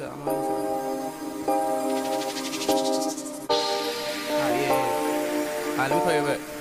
I'm already set. Alright, yeah. Alright, let me play it back.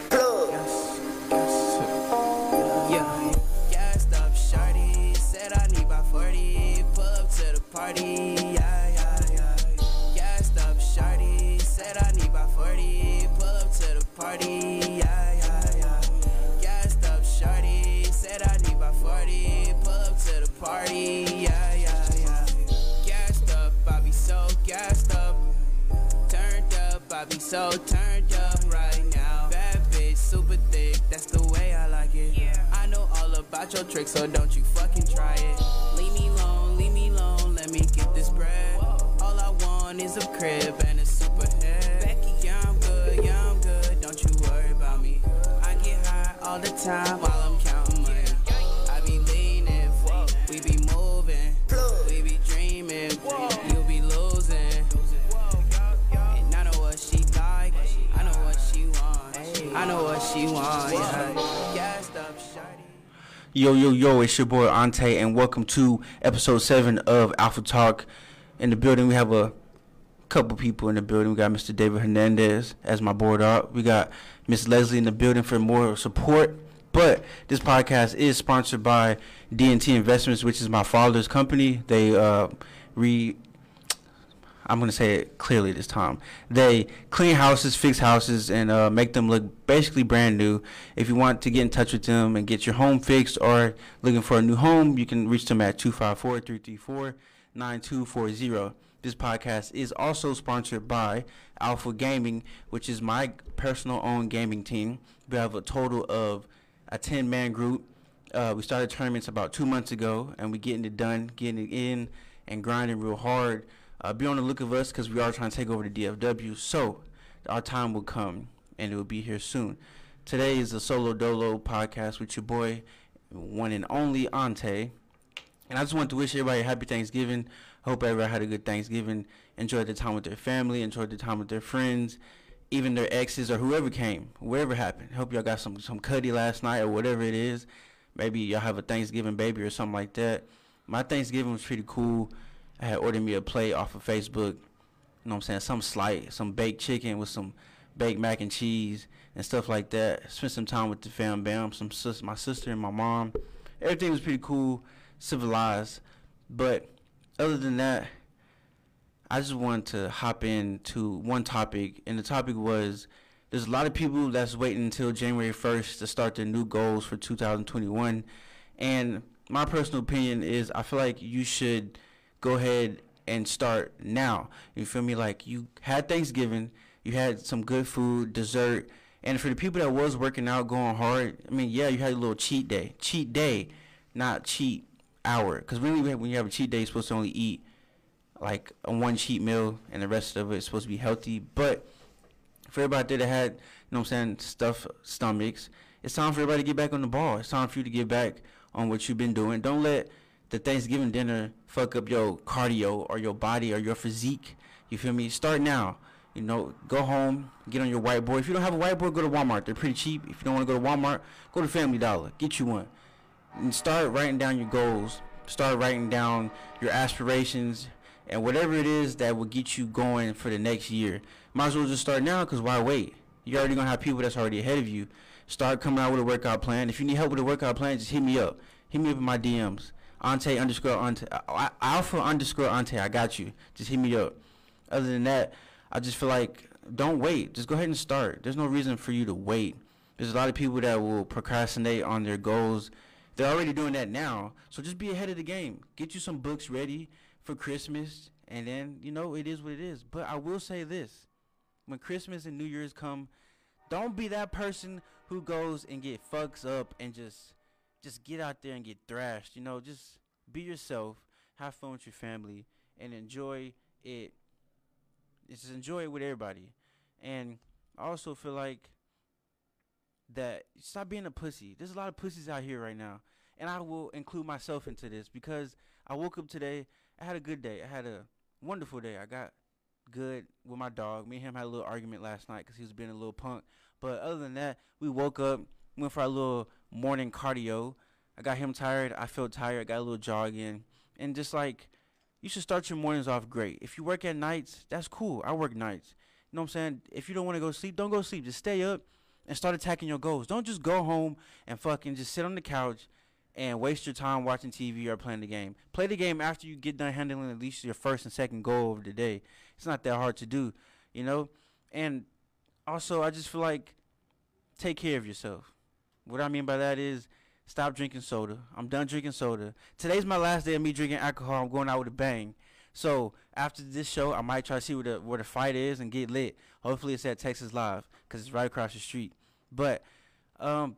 So turned up right now. Bad bitch, super thick, that's the way I like it. I know all about your tricks, so don't you fucking try it. Leave me alone, leave me alone, let me get this bread. All I want is a crib and a super head. Becky, yeah, I'm good, yeah, I'm good, don't you worry about me. I get high all the time Yo, yo, yo, it's your boy Ante, and welcome to episode 7 of Alpha Talk. In the building, we have a couple people in the building. We got Mr. David Hernandez as my board up. We got Miss Leslie in the building for more support. But this podcast is sponsored by DNT Investments, which is my father's company. They uh, re I'm gonna say it clearly this time. They clean houses, fix houses, and uh, make them look basically brand new. If you want to get in touch with them and get your home fixed or looking for a new home, you can reach them at 254-334-9240. This podcast is also sponsored by Alpha Gaming, which is my personal own gaming team. We have a total of a 10 man group. Uh, we started tournaments about two months ago, and we're getting it done, getting it in, and grinding real hard. Uh, be on the look of us because we are trying to take over the DFW. So our time will come, and it will be here soon. Today is a solo dolo podcast with your boy, one and only Ante. And I just want to wish everybody a happy Thanksgiving. Hope everybody had a good Thanksgiving. Enjoyed the time with their family. Enjoyed the time with their friends, even their exes or whoever came, whatever happened. Hope y'all got some some cuddy last night or whatever it is. Maybe y'all have a Thanksgiving baby or something like that. My Thanksgiving was pretty cool. I had ordered me a plate off of Facebook. You know what I'm saying? Some slight, some baked chicken with some baked mac and cheese and stuff like that. Spent some time with the fam bam, some sis, my sister and my mom. Everything was pretty cool, civilized. But other than that, I just wanted to hop into one topic, and the topic was there's a lot of people that's waiting until January 1st to start their new goals for 2021. And my personal opinion is I feel like you should go ahead and start now. You feel me? Like you had Thanksgiving, you had some good food, dessert, and for the people that was working out, going hard, I mean, yeah, you had a little cheat day. Cheat day, not cheat hour. Because really, when you have a cheat day, you're supposed to only eat like a one cheat meal, and the rest of it is supposed to be healthy. But for everybody that had, you know what I'm saying, stuff stomachs, it's time for everybody to get back on the ball. It's time for you to get back on what you've been doing. Don't let the Thanksgiving dinner fuck up your cardio or your body or your physique. You feel me? Start now. You know, go home, get on your whiteboard. If you don't have a whiteboard, go to Walmart. They're pretty cheap. If you don't want to go to Walmart, go to Family Dollar. Get you one. And start writing down your goals. Start writing down your aspirations and whatever it is that will get you going for the next year. Might as well just start now because why wait? You're already going to have people that's already ahead of you. Start coming out with a workout plan. If you need help with a workout plan, just hit me up. Hit me up in my DMs. Ante underscore Ante. uh, Alpha underscore Ante. I got you. Just hit me up. Other than that, I just feel like don't wait. Just go ahead and start. There's no reason for you to wait. There's a lot of people that will procrastinate on their goals. They're already doing that now. So just be ahead of the game. Get you some books ready for Christmas. And then, you know, it is what it is. But I will say this. When Christmas and New Year's come, don't be that person who goes and get fucks up and just just get out there and get thrashed. You know, just be yourself, have fun with your family, and enjoy it. Just enjoy it with everybody. And I also feel like that stop being a pussy. There's a lot of pussies out here right now. And I will include myself into this because I woke up today, I had a good day. I had a wonderful day. I got good with my dog. Me and him had a little argument last night because he was being a little punk. But other than that, we woke up, went for our little morning cardio. I got him tired. I felt tired. I got a little jog in, and just like, you should start your mornings off great. If you work at nights, that's cool. I work nights. You know what I'm saying? If you don't want to go sleep, don't go sleep. Just stay up and start attacking your goals. Don't just go home and fucking just sit on the couch and waste your time watching TV or playing the game. Play the game after you get done handling at least your first and second goal of the day. It's not that hard to do, you know? And also, I just feel like take care of yourself. What I mean by that is stop drinking soda. I'm done drinking soda. Today's my last day of me drinking alcohol. I'm going out with a bang. So after this show, I might try to see where the where the fight is and get lit. Hopefully, it's at Texas Live because it's right across the street. But um,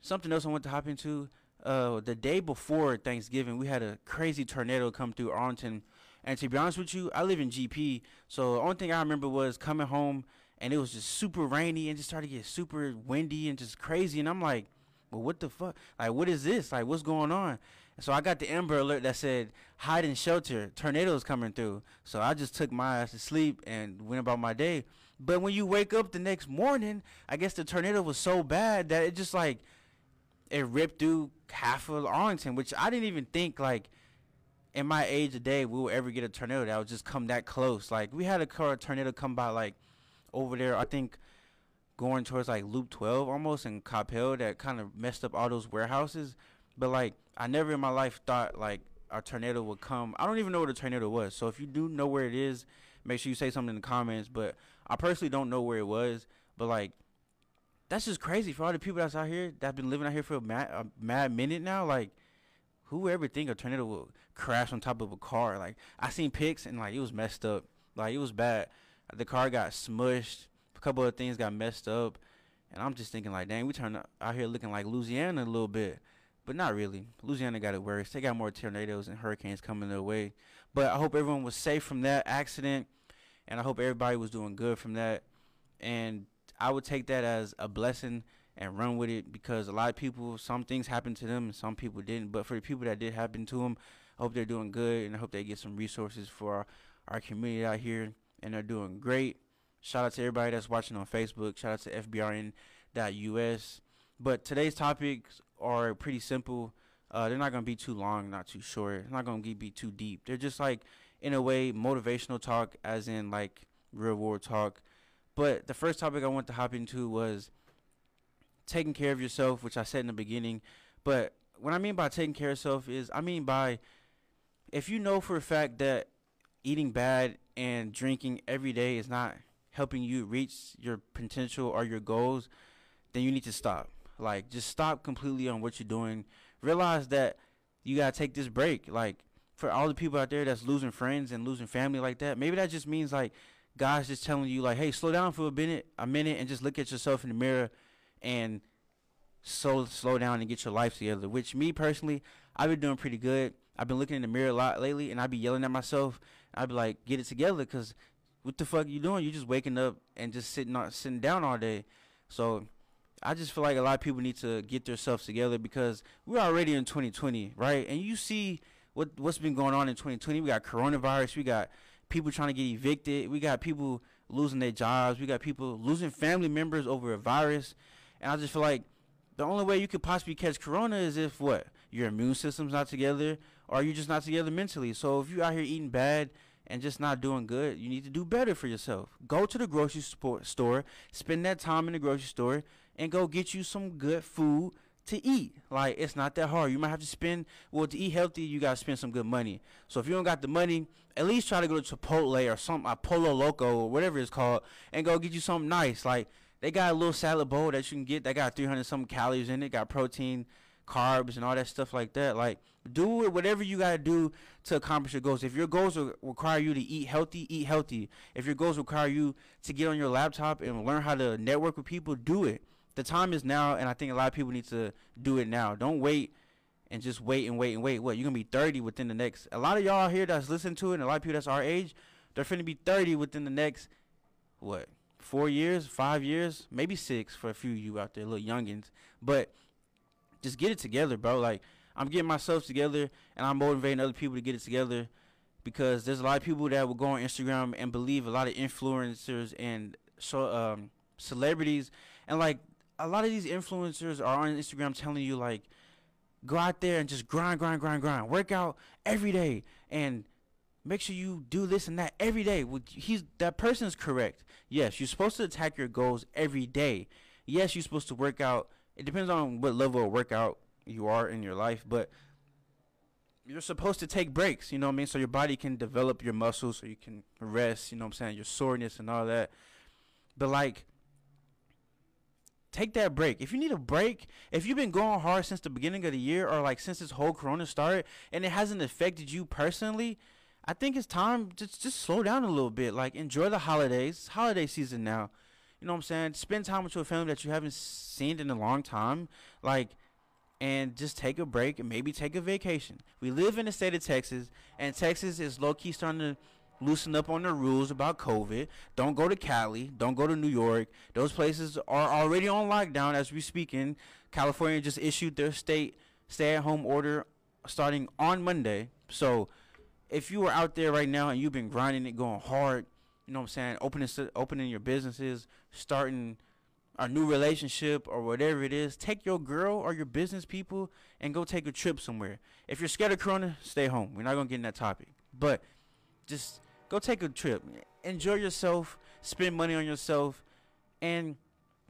something else I want to hop into. Uh, the day before Thanksgiving, we had a crazy tornado come through Arlington. And to be honest with you, I live in GP, so the only thing I remember was coming home and it was just super rainy and just started to get super windy and just crazy. And I'm like, well, what the fuck? Like, what is this? Like, what's going on? So I got the Amber Alert that said hide and shelter, tornadoes coming through. So I just took my ass to sleep and went about my day. But when you wake up the next morning, I guess the tornado was so bad that it just like it ripped through half of Arlington, which I didn't even think like in my age of day we would ever get a tornado that would just come that close. Like we had a car tornado come by like over there. I think going towards like Loop 12 almost in Coppell that kind of messed up all those warehouses. But like I never in my life thought like a tornado would come. I don't even know what a tornado was. So if you do know where it is, make sure you say something in the comments. But I personally don't know where it was. But like that's just crazy for all the people that's out here that have been living out here for a mad, a mad minute now. Like who ever think a tornado will crash on top of a car? Like I seen pics and like it was messed up. Like it was bad the car got smushed. A couple of things got messed up, and I'm just thinking like, dang, we turned out here looking like Louisiana a little bit, but not really. Louisiana got it worse. They got more tornadoes and hurricanes coming their way. But I hope everyone was safe from that accident, and I hope everybody was doing good from that. And I would take that as a blessing and run with it because a lot of people, some things happened to them and some people didn't. But for the people that did happen to them, I hope they're doing good and I hope they get some resources for our, our community out here and they're doing great. Shout out to everybody that's watching on Facebook. Shout out to FBRN.us. But today's topics are pretty simple. Uh, they're not going to be too long, not too short. They're not going to be too deep. They're just like, in a way, motivational talk, as in like real world talk. But the first topic I want to hop into was taking care of yourself, which I said in the beginning. But what I mean by taking care of yourself is, I mean by if you know for a fact that eating bad and drinking every day is not helping you reach your potential or your goals, then you need to stop. Like just stop completely on what you're doing. Realize that you gotta take this break. Like for all the people out there that's losing friends and losing family like that, maybe that just means like God's just telling you like, hey, slow down for a minute, a minute, and just look at yourself in the mirror and so slow down and get your life together. Which me personally, I've been doing pretty good. I've been looking in the mirror a lot lately, and I'd be yelling at myself. I'd be like, get it together, cause what the fuck you doing? You just waking up and just sitting on sitting down all day. So I just feel like a lot of people need to get themselves together because we're already in 2020, right? And you see what what's been going on in 2020. We got coronavirus. We got people trying to get evicted. We got people losing their jobs. We got people losing family members over a virus. And I just feel like the only way you could possibly catch corona is if what your immune system's not together or you're just not together mentally. So if you're out here eating bad and just not doing good, you need to do better for yourself. Go to the grocery store, spend that time in the grocery store, and go get you some good food to eat. Like it's not that hard. You might have to spend well to eat healthy. You gotta spend some good money. So if you don't got the money, at least try to go to Chipotle or some uh, a Pollo Loco or whatever it's called, and go get you something nice. Like they got a little salad bowl that you can get that got 300 some calories in it, got protein, carbs, and all that stuff like that. Like, do it, whatever you got to do to accomplish your goals. If your goals require you to eat healthy, eat healthy. If your goals require you to get on your laptop and learn how to network with people, do it. The time is now, and I think a lot of people need to do it now. Don't wait and just wait and wait and wait. What, you're to be 30 within the next. A lot of y'all here that's listening to it, and a lot of people that's our age, they're finna be 30 within the next, what, four years, five years, maybe six for a few of you out there, little youngins. But just get it together, bro. Like I'm getting myself together, and I'm motivating other people to get it together because there's a lot of people that will go on Instagram and believe a lot of influencers and so um, celebrities, and like a lot of these influencers are on Instagram telling you like go out there and just grind, grind, grind, grind, work out every day, and make sure you do this and that every day. He's that person is correct. Yes, you're supposed to attack your goals every day. Yes, you're supposed to work out. It depends on what level of workout you are in your life, but you're supposed to take breaks, you know what I mean? So your body can develop your muscles so you can rest, you know what I'm saying? Your soreness and all that. But like take that break. If you need a break, if you've been going hard since the beginning of the year or like since this whole corona started and it hasn't affected you personally, I think it's time just just slow down a little bit. Like enjoy the holidays. holiday season now. You know what I'm saying? Spend time with your family that you haven't seen in a long time. Like and just take a break and maybe take a vacation. We live in the state of Texas and Texas is low key starting to loosen up on the rules about COVID. Don't go to Cali. Don't go to New York. Those places are already on lockdown as we speak. speaking. California just issued their state stay-at-home order starting on Monday. So if you are out there right now and you've been grinding it, going hard, you know what I'm saying, opening opening your businesses, starting a new relationship or whatever it is, take your girl or your business people and go take a trip somewhere. If you're scared of Corona, stay home. We're not gonna get in that topic, but just go take a trip, enjoy yourself, spend money on yourself, and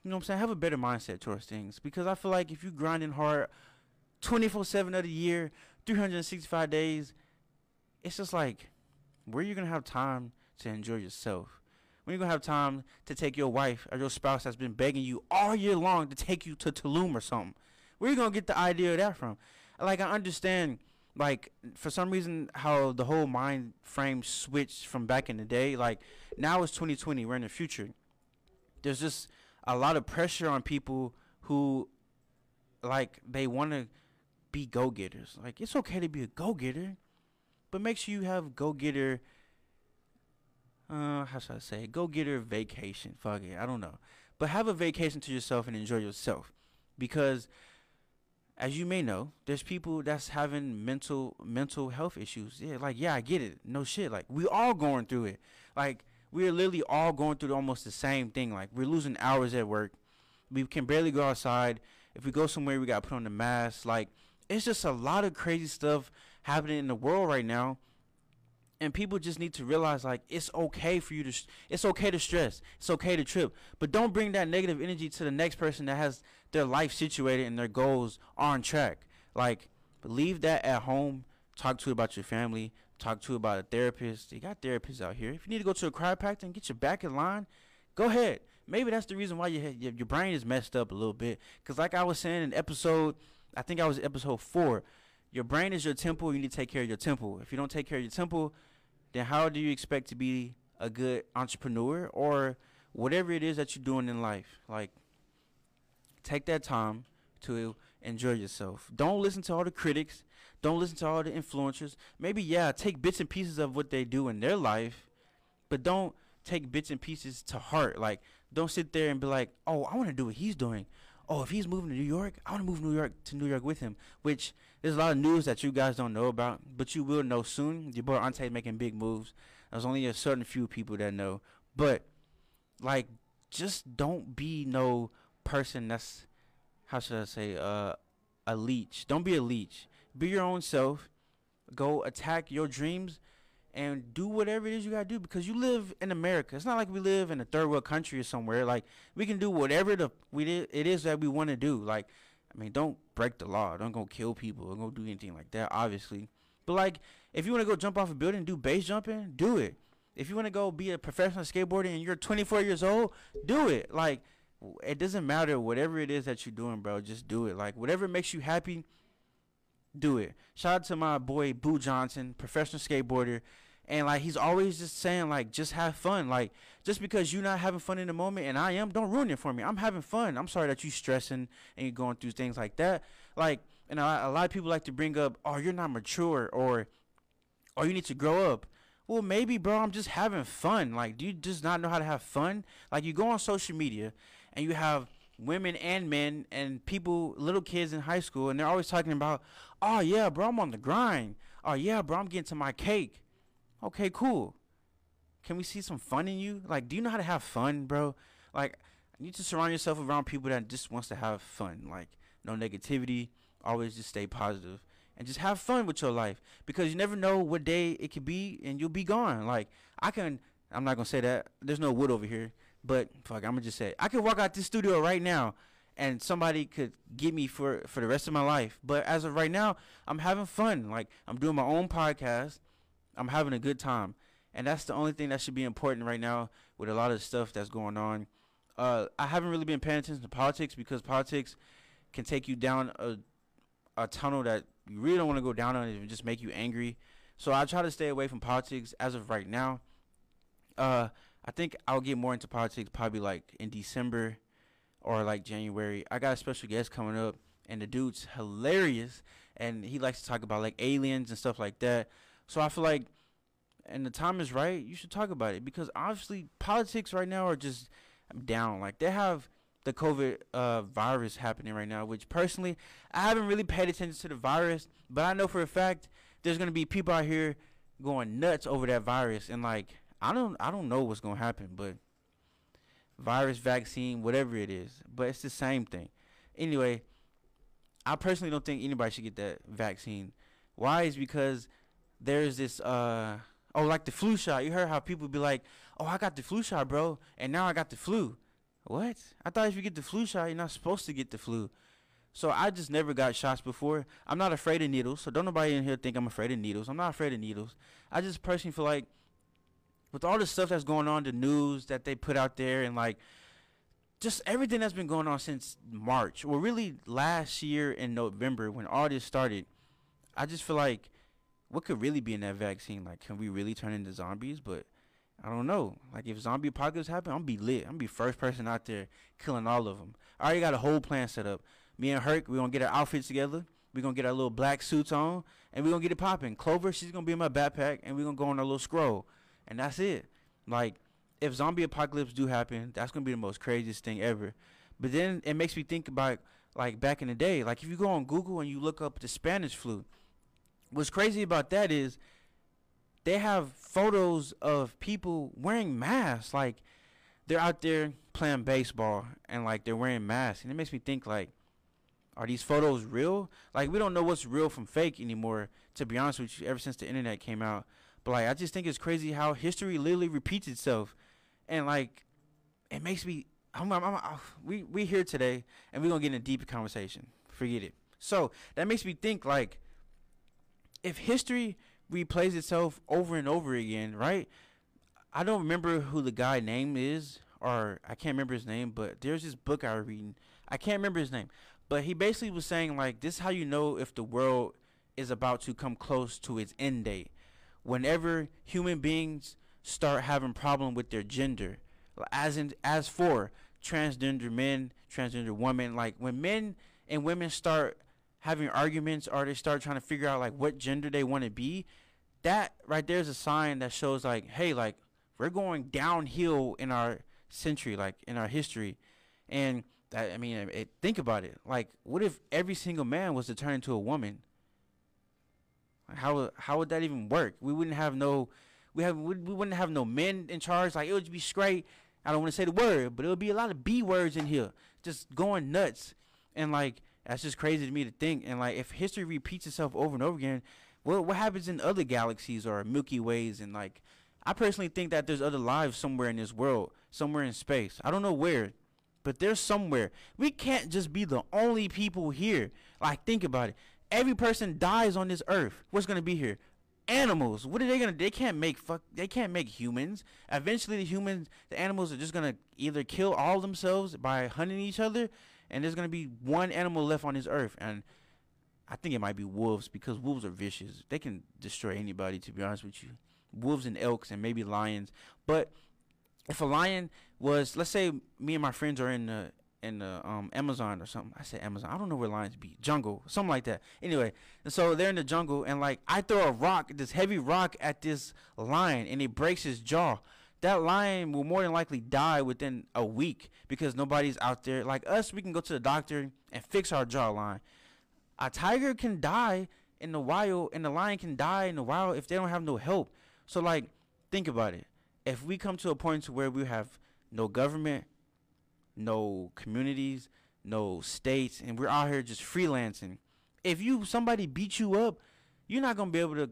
you know what I'm saying, have a better mindset towards things. Because I feel like if you grinding hard 24/7 of the year, 365 days, it's just like where you gonna have time to enjoy yourself? When you gonna have time to take your wife or your spouse that's been begging you all year long to take you to Tulum or something? Where you gonna get the idea of that from? Like I understand like for some reason how the whole mind frame switched from back in the day like now it's 2020 we're in the future there's just a lot of pressure on people who like they want to be go-getters like it's okay to be a go-getter but make sure you have go-getter uh how should i say go-getter vacation fuck it i don't know but have a vacation to yourself and enjoy yourself because as you may know, there's people that's having mental mental health issues. Yeah, like yeah, I get it. No shit. Like we all going through it. Like we're literally all going through almost the same thing. Like we're losing hours at work. We can barely go outside. If we go somewhere, we got to put on the mask. Like it's just a lot of crazy stuff happening in the world right now and people just need to realize like it's okay for you to it's okay to stress it's okay to trip but don't bring that negative energy to the next person that has their life situated and their goals on track. Like leave that at home talk to about your family talk to about a therapist. You got therapists out here. If you need to go to a chiropractor and get your back in line go ahead. Maybe that's the reason why your your brain is messed up a little bit because like i was saying in episode i think i was episode four your brain is your temple. You need to take care of your temple. If you don't take care of your temple then how do you expect to be a good entrepreneur or whatever it is that you're doing in life? Like, take that time to enjoy yourself. Don't listen to all the critics. Don't listen to all the influencers. Maybe, yeah, take bits and pieces of what they do in their life, but don't take bits and pieces to heart. Like, don't sit there and be like, oh, I want to do what he's doing oh, if he's moving to New York, I want to move New York to New York with him. Which there's a lot of news that you guys don't know about, but you will know soon. Your boy Ante making big moves. There's only a certain few people that know, but like, just don't be no person that's how should I say uh a leech. Don't be a leech. Be your own self. Go attack your dreams and do whatever it is you gotta do because you live in America. It's not like we live in a third world country or somewhere. Like we can do whatever the we did, it is that we want to do. Like I mean, don't break the law. Don't go kill people. Don't go do anything like that. Obviously, but like if you want to go jump off a building, do base jumping, do it. If you want to go be a professional skateboarder and you're 24 years old, do it. Like it doesn't matter whatever it is that you're doing, bro. Just do it. Like whatever makes you happy do it. Shout out to my boy Boo Johnson, professional skateboarder. And like he's always just saying like just have fun. Like just because you're not having fun in the moment and I am, don't ruin it for me. I'm having fun. I'm sorry that you're stressing and you're going through things like that. Like and a, a lot of people like to bring up, oh, you're not mature or or you need to grow up. Well, maybe, bro, I'm just having fun. Like, do you just not know how to have fun? Like, you go on social media and you have women and men and people, little kids in high school, and they're always talking about, oh yeah, bro, I'm on the grind. Oh yeah, bro, I'm getting to my cake. Okay, cool. Can we see some fun in you? Like, do you know how to have fun, bro? Like, you need to surround yourself around people that just wants to have fun. Like, no negativity. Always just stay and just have fun with your life because you never know what day it could be and you'll be gone. Like I can, I'm not gonna say that. There's no wood over here, but fuck, I'm gonna just say it. I could walk out this studio right now and somebody could get me for for the rest of my life. But as of right now, I'm having fun. Like I'm doing my own podcast. I'm having a good time, and that's the only thing that should be important right now with a lot of stuff that's going on. Uh, I haven't really been paying attention to politics because politics can take you down a a tunnel that you really don't want to go down on and just make you angry. So I try to stay away from politics as of right now. Uh, I think I'll get more into politics probably like in December or like January. I got a special guest coming up, and the dude's hilarious, and he likes to talk about like aliens and stuff like that. So I feel like, and the time is right. You should talk about it because obviously politics right now are just down. Like they have the COVID uh, virus happening right now, which personally I haven't really paid attention to the virus, but I know for a fact there's gonna be people out here going nuts over that virus, and like I don't I don't know what's gonna happen, but virus, vaccine, whatever it is, but it's the same thing. Anyway, I personally don't think anybody should get that vaccine. Why is because there's this uh oh like the flu shot. You heard how people be like, "Oh, I got the flu shot, bro," and now I got the flu. What? I thought if you get the flu shot, you're not supposed to get the flu. So I just never got shots before. I'm not afraid of needles, so don't nobody in here think I'm afraid of needles. I'm not afraid of needles. I just personally feel like with all the stuff that's going on, the news that they put out there, and like just everything that's been going on since March, or really last year in November when all this started, I just feel like what could really be in that vaccine? Like, can we really turn into zombies? But I don't know. Like, if zombie apocalypse happen, I'm gonna be lit. I'm gonna be first person out there killing all of them. I already got a whole plan set up. Me and Herc, we're gonna get our outfits together. We're gonna get our little black suits on, and we're gonna get it popping. Clover, she's gonna be in my backpack, and we're gonna go on a little scroll and that's it. Like, if zombie apocalypse do happen, that's gonna be the most craziest thing ever. But then it makes me think about like back in the day. Like if you go on Google and you look up the Spanish flu, what's crazy about that is they have photos of people wearing masks. Like they're out there playing baseball and like they're wearing masks, and it makes me think like, are these photos real? Like we don't know what's real from fake anymore. To be honest with you, ever since the internet came out. But like I just think it's crazy how history literally repeats itself, and like it makes me. I'm, I'm, I'm, uh, we we here today, and we're gonna get in a deeper conversation. Forget it. So that makes me think like, if history replays itself over and over again, right? I don't remember who the guy name is, or I can't remember his name, but there's this book I was reading. I can't remember his name, but he basically was saying like, this is how you know if the world is about to come close to its end date whenever human beings start having problem with their gender, as in as for transgender men, transgender women, like when men and women start having arguments or they start trying to figure out like what gender they want to be, that right there is a sign that shows like, hey, like we're going downhill in our century, like in our history, and that I mean, it, think about it. Like, what if every single man was to turn into a woman? How how would that even work? We wouldn't have no we have we, wouldn't have no men in charge. Like it would be straight. I don't want to say the word, but it would be a lot of B words in here, just going nuts. And like that's just crazy to me to think. And like if history repeats itself over and over again, what what happens in other galaxies or Milky Ways? And like I personally think that there's other lives somewhere in this world, somewhere in space. I don't know where, but there's somewhere. We can't just be the only people here. Like think about it every person dies on this earth. What's gonna be here? Animals. What are they gonna? They can't make fuck. They can't make humans. Eventually, the humans, the animals are just gonna either kill all themselves by hunting each other, and there's gonna be one animal left on this earth. And I think it might be wolves because wolves are vicious. They can destroy anybody. To be honest with you, wolves and elks and maybe lions. But if a lion was, let's say, me and my friends are in the in the um, Amazon or something. I said Amazon. I don't know where lions be. Jungle, something like that. Anyway, and so they're in the jungle, and like I throw a rock, this heavy rock at this lion, and it breaks his jaw. That lion will more than likely die within a week because nobody's out there. Like us, we can go to the doctor and fix our jawline. A tiger can die in the wild, and the lion can die in the wild if they don't have no help. So like, think about it. If we come to a point to where we have no government, no communities, no states, and we're out here just freelancing. If you somebody beat you up, you're not gonna be able to.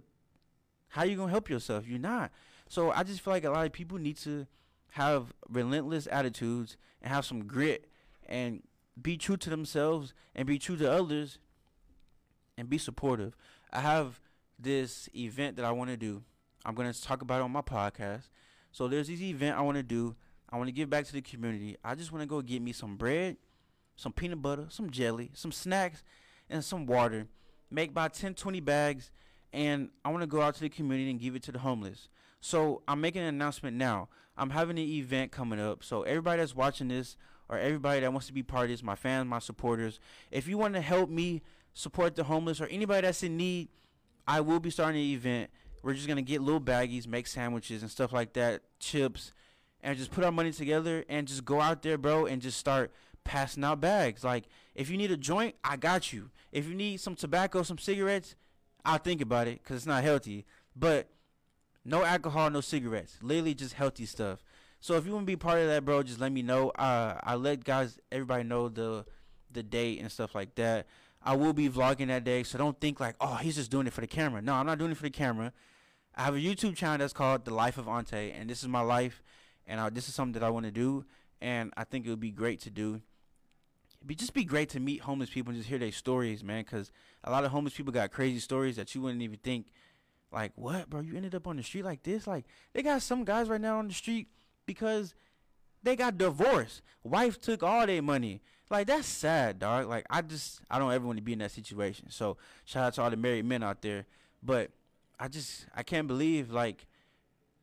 How you gonna help yourself? You're not. So I just feel like a lot of people need to have relentless attitudes and have some grit and be true to themselves and be true to others and be supportive. I have this event that I want to do. I'm going to talk about it on my podcast. So there's this event I want to do. I want to give back to the community. I just want to go get me some bread, some peanut butter, some jelly, some snacks, and some water. Make about 10, 20 bags, and I want to go out to the community and give it to the homeless. So I'm making an announcement now. I'm having an event coming up. So everybody that's watching this or everybody that wants to be part of this, my fans, my supporters, if you want to help me support the homeless or anybody that's in need, I will be starting an event. We're just gonna get little baggies, make sandwiches and stuff like that, chips, and just put our money together and just go out there, bro, and just start passing out bags. Like if you need a joint, I got you. If you need some tobacco, some cigarettes, I'll think about it because it's not healthy. But no alcohol, no cigarettes. Literally just healthy stuff. So if you want to be part of that, bro, just let me know. Uh, I let guys, everybody know the the date and stuff like that. I will be vlogging that day, so don't think like, oh, he's just doing it for the camera. No, I'm not doing it for the camera. I have a YouTube channel that's called The Life of Ante, and this is my life, and uh, this is something that I want to do, and I think it would be great to do. It'd be just be great to meet homeless people and just hear their stories, man, because a lot of homeless people got crazy stories that you wouldn't even think, like, what, bro? You ended up on the street like this? Like, they got some guys right now on the street because they got divorced. Wife took all their money. Like that's sad, dog. Like I just I don't ever want to be in that situation. So shout out to all the married men out there. But I just I can't believe like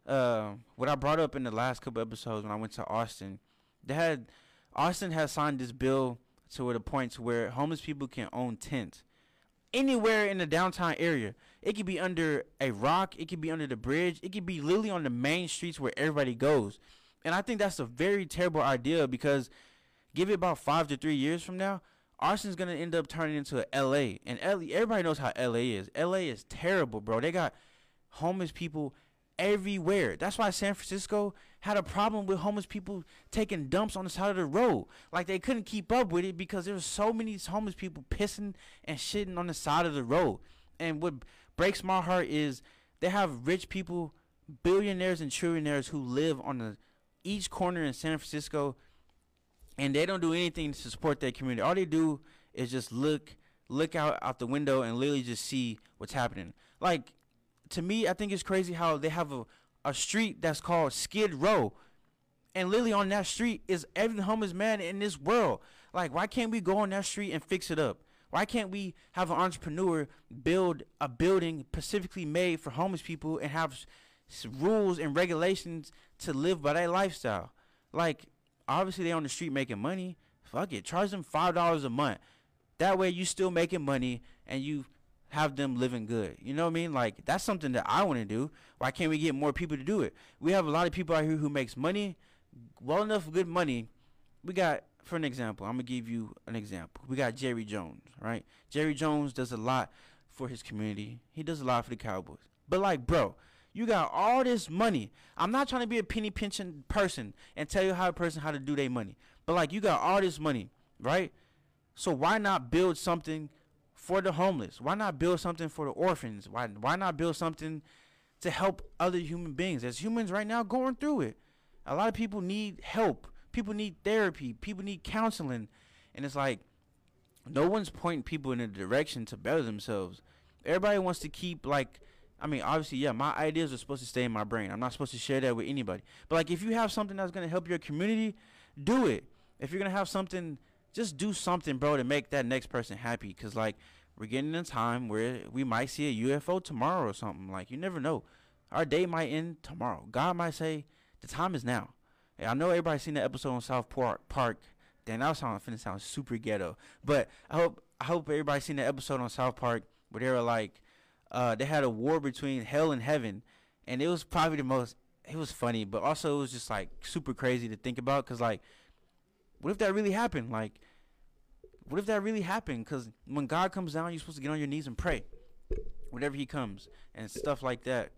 uh, what I brought up in the last couple episodes when I went to Austin. They had Austin has signed this bill to the point to where homeless people can own tents anywhere in the downtown area. It could be under a rock, it could be under the bridge, it could be literally on the main streets where everybody goes. And I think that's a very terrible idea because give it about five to three years from now, Austin's gonna end up turning into LA. And LA, everybody knows how LA is. LA is terrible, bro. They got homeless people everywhere. That's why San Francisco had a problem with homeless people taking dumps on the side of the road. Like they couldn't keep up with it because there were so many homeless people pissing and shitting on the side of the road. And what breaks my heart is they have rich people, billionaires and trillionaires who live on the each corner in San Francisco, and they don't do anything to support their community. All they do is just look look out out the window and literally just see what's happening. Like to me, I think it's crazy how they have a a street that's called Skid Row. And literally on that street is every homeless man in this world. Like, why can't we go on that street and fix it up? Why can't we have an entrepreneur build a building specifically made for homeless people and have rules and regulations to live by that lifestyle. Like, obviously they're on the street making money. Fuck it, charge them five dollars a month. That way you still making money and you have them living good. You know what I mean? Like that's something that I want to do. Why can't we get more people to do it? We have a lot of people out here who makes money, well enough good money. We got, for an example, I'm gonna give you an example. We got Jerry Jones, right? Jerry Jones does a lot for his community. He does a lot for the Cowboys. But like, bro, you got all this money. I'm not trying to be a penny pinching person and tell you how a person how to do their money. But like you got all this money, right? So why not build something for the homeless? Why not build something for the orphans? Why why not build something to help other human beings? As humans right now going through it. A lot of people need help. People need therapy. People need counseling. And it's like no one's pointing people in a direction to better themselves. Everybody wants to keep like I mean, obviously, yeah, my ideas are supposed to stay in my brain. I'm not supposed to share that with anybody. But like, if you have something that's gonna help your community, do it. If you're gonna have something, just do something, bro, to make that next person happy. Cause like, we're getting in a time where we might see a UFO tomorrow or something. Like, you never know. Our day might end tomorrow. God might say the time is now. I know everybody's seen that episode on South Park. Park. Then that sound finna sound super ghetto. But I hope I hope everybody's seen that episode on South Park where they were like uh, they had a war between hell and heaven, and it was probably the most. It was funny, but also it was just like super crazy to think about. Cause like, what if that really happened? Like, what if that really happened? Cause when God comes down, you're supposed to get on your knees and pray, whenever He comes, and stuff like that.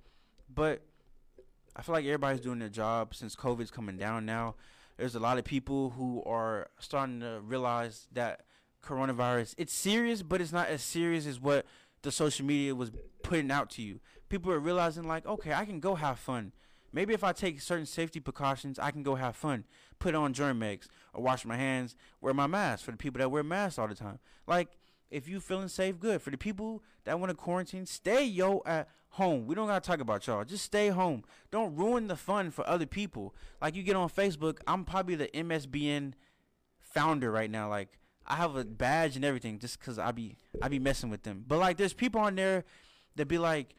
But I feel like everybody's doing their job since COVID's coming down now. There's a lot of people who are starting to realize that coronavirus. It's serious, but it's not as serious as what the social media was putting out to you. People are realizing like, okay, I can go have fun. Maybe if I take certain safety precautions, I can go have fun. Put on Germ-X or wash my hands, wear my mask for the people that wear masks all the time. Like if you feeling safe, good. For the people that want to quarantine, stay yo at home. We don't gotta talk about y'all. Just stay home. Don't ruin the fun for other people. Like you get on Facebook, I'm probably the MSBN founder right now. Like I have a badge and everything just cause I be I be messing with them. But like there's people on there that be like,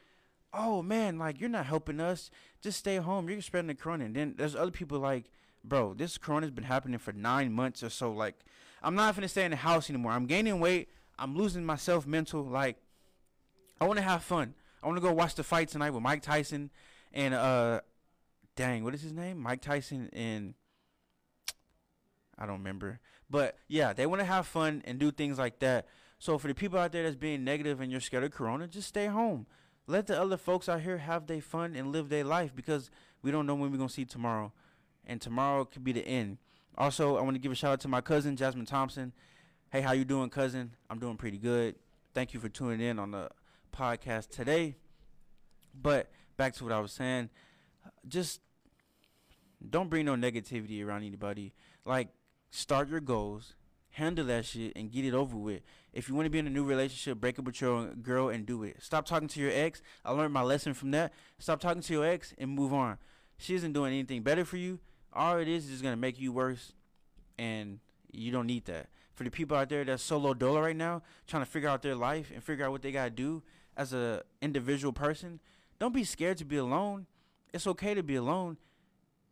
oh man, like you're not helping us. Just stay home. You're spreading the corona. And then there's other people like, bro, this corona's been happening for nine months or so. Like I'm not gonna stay in the house anymore. I'm gaining weight. I'm losing myself mental. Like, I want to have fun. I want to go watch the fight tonight with Mike Tyson and uh, dang, what is his name? Mike Tyson and I don't remember. But yeah, they want to have fun and do things like that. So for the people out there that's being negative and you're scared of corona, just stay home. Let the other folks out here have their fun and live their life because we don't know when we're gonna see tomorrow. And tomorrow could be the end. Also, I want to give a shout out to my cousin Jasmine Thompson. Hey, how you doing, cousin? I'm doing pretty good. Thank you for tuning in on the podcast today. But back to what I was saying, just don't bring no negativity around anybody. Like, start your goals, handle that shit, and get it over with. If you want to be in a new relationship, break up with your girl and do it. Stop talking to your ex. I learned my lesson from that. Stop talking to your ex and move on. She isn't doing anything better for you. All it is is gonna make you worse, and you don't need that for the people out there that's solo dollar right now, trying to figure out their life and figure out what they gotta do as a individual person, don't be scared to be alone. It's okay to be alone.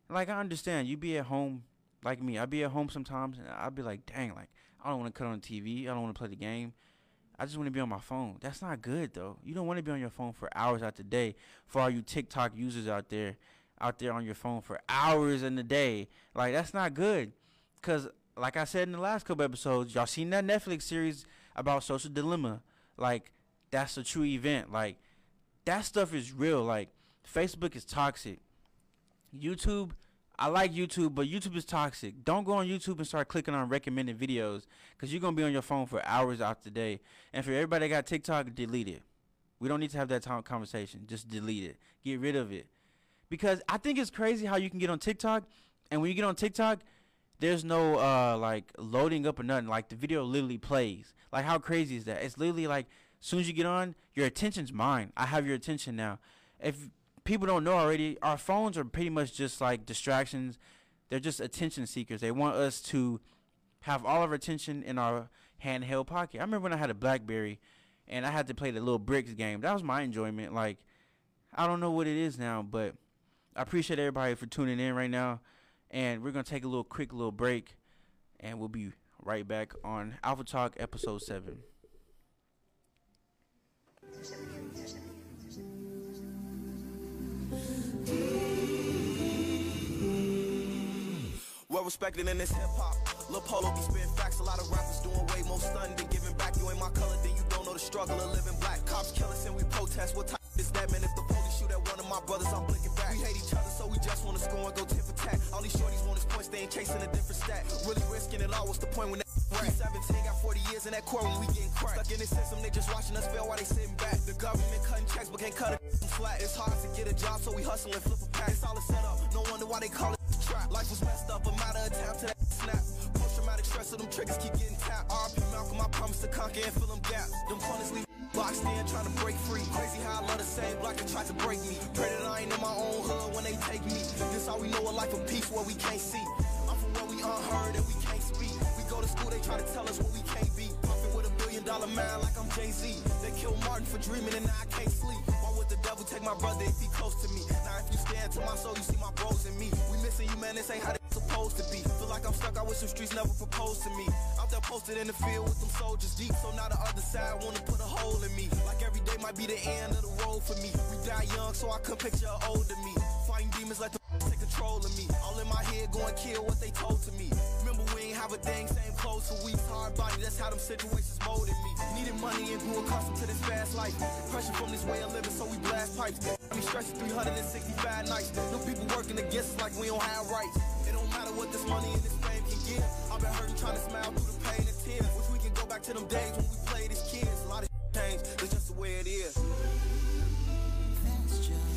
Like I understand, you be at home like me. I be at home sometimes and I'll be like, dang, like I don't want to cut on TV. I don't want to play the game. I just want to be on my phone. That's not good though. You don't want to be on your phone for hours out the day. For all you TikTok users out there, out there on your phone for hours in the day, like that's not good. Cause like I said in the last couple episodes, y'all seen that Netflix series about social dilemma. Like that's a true event. Like that stuff is real. Like Facebook is toxic. YouTube, I like YouTube, but YouTube is toxic. Don't go on YouTube and start clicking on recommended videos because you're gonna be on your phone for hours out the day. And for everybody that got TikTok, delete it. We don't need to have that conversation. Just delete it. Get rid of it. Because I think it's crazy how you can get on TikTok, and when you get on TikTok, there's no uh like loading up or nothing. Like the video literally plays. Like how crazy is that? It's literally like as soon as you get on, your attention's mine. I have your attention now. If people don't know already, our phones are pretty much just like distractions. They're just attention seekers. They want us to have all of our attention in our handheld pocket. I remember when I had a BlackBerry and I had to play the little bricks game. That was my enjoyment. Like I don't know what it is now, but I appreciate everybody for tuning in right now. And we're going to take a little quick little break and we'll be right back on Alpha Talk episode 7. Well respected in this hip hop. Lil Polo be spitting facts. A lot of rappers doing way more stun than giving back. You ain't my color, then you don't know the struggle of living black. Cops kill us and we protest. What type is that, man? If the police shoot at one of my brothers, I'm blinking. We hate each other, so we just wanna score and go tip for tat. All these shorties want is points, they ain't chasing a different stat. Really risking it all. What's the point when that rap? 17 got 40 years in that court when we getting cracked. Stuck in this system, they just watching us fail while they sitting back. The government cutting checks, but can't cut it flat. It's hard to get a job, so we hustle and flip a pack. It's all a setup. No wonder why they call it trap. Life was messed up, a matter of time to that snap. Post traumatic stress, so them triggers keep getting tapped. RP Malcolm, I promise to conquer and fill them gaps. Them corners leave boxed in, trying to break free. Crazy how I love the same block that tried to break me. Pray that I ain't in my own hood when they take me. This all we know a life of peace where we can't see. I'm from where we unheard and we can't speak. We go to school, they try to tell us what we can't. Dollar man like I'm Jay Z. They killed Martin for dreaming and now I can't sleep. Why would the devil take my brother if he close to me? Now if you stand to my soul, you see my bros in me. We missing you, man. This ain't how they supposed to be. Feel like I'm stuck out with some streets never proposed to me. Out there posted in the field with them soldiers deep, so now the other side wanna put a hole in me. Like every day might be the end of the road for me. We die young, so I could picture older me. Fighting demons, let the take control of me. All in my head, going kill what they told to me. Remember we ain't have a thing, same clothes for weeks, hard body. That's how them situations molded me. Needed money and grew accustomed to this fast life. Pressure from this way of living, so we blast pipes. I mean, stressing 365 nights. No people working against us like we don't have rights. It don't matter what this money and this fame can give. I've been hurting trying to smile through the pain and tears. Wish we can go back to them days when we played as kids. A lot of changed, it's just the way it is. That's just,